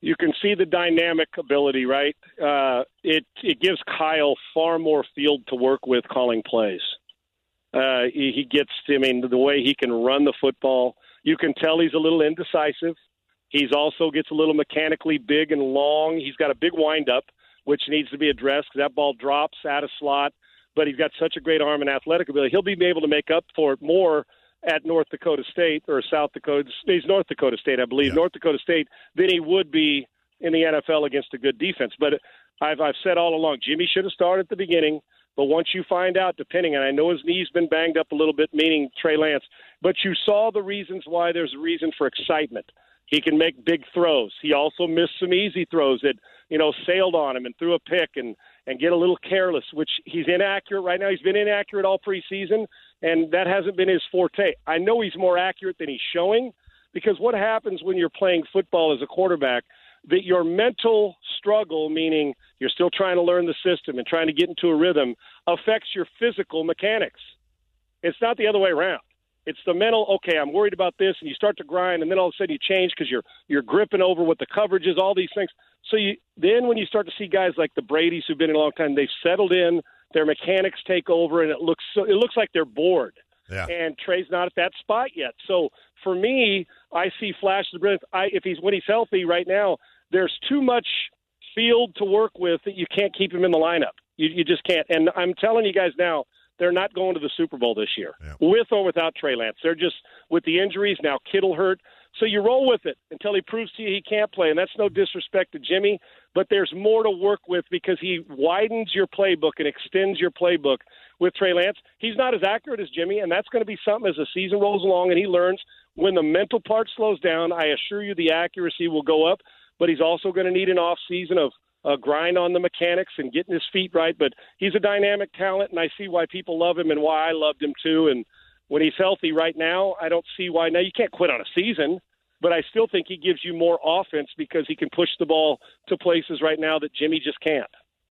you can see the dynamic ability, right? Uh, it it gives Kyle far more field to work with calling plays. Uh, he, he gets, I mean, the way he can run the football. You can tell he's a little indecisive. He's also gets a little mechanically big and long. He's got a big windup, which needs to be addressed that ball drops out of slot. But he's got such a great arm and athletic ability. He'll be able to make up for it more at North Dakota State or South Dakota. He's North Dakota State, I believe. Yeah. North Dakota State than he would be in the NFL against a good defense. But I've I've said all along, Jimmy should have started at the beginning. But once you find out, depending, and I know his knee's been banged up a little bit, meaning Trey Lance, but you saw the reasons why there's a reason for excitement. He can make big throws. He also missed some easy throws that, you know, sailed on him and threw a pick and, and get a little careless, which he's inaccurate right now. He's been inaccurate all preseason, and that hasn't been his forte. I know he's more accurate than he's showing because what happens when you're playing football as a quarterback – that your mental struggle, meaning you're still trying to learn the system and trying to get into a rhythm, affects your physical mechanics. It's not the other way around. It's the mental. Okay, I'm worried about this, and you start to grind, and then all of a sudden you change because you're you're gripping over what the coverage is, all these things. So you then when you start to see guys like the Brady's who've been in a long time, they've settled in, their mechanics take over, and it looks so, it looks like they're bored. Yeah. And Trey's not at that spot yet. So for me, I see flashes of brilliance. I, if he's when he's healthy right now, there's too much field to work with that you can't keep him in the lineup. You, you just can't. And I'm telling you guys now, they're not going to the Super Bowl this year, yeah. with or without Trey Lance. They're just with the injuries now. Kittle hurt, so you roll with it until he proves to you he can't play. And that's no disrespect to Jimmy, but there's more to work with because he widens your playbook and extends your playbook with Trey Lance. He's not as accurate as Jimmy, and that's going to be something as the season rolls along and he learns. When the mental part slows down, I assure you the accuracy will go up but he's also going to need an off season of uh, grind on the mechanics and getting his feet right. But he's a dynamic talent, and I see why people love him and why I loved him too. And when he's healthy right now, I don't see why. Now you can't quit on a season, but I still think he gives you more offense because he can push the ball to places right now that Jimmy just can't.